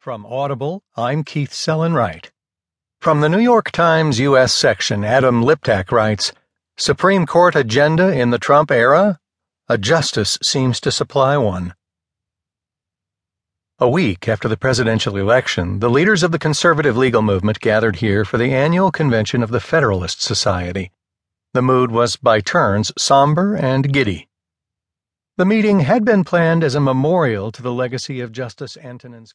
From Audible, I'm Keith Sellon-Wright. From the New York Times U.S. section, Adam Liptak writes Supreme Court agenda in the Trump era? A justice seems to supply one. A week after the presidential election, the leaders of the conservative legal movement gathered here for the annual convention of the Federalist Society. The mood was by turns somber and giddy. The meeting had been planned as a memorial to the legacy of Justice Antonin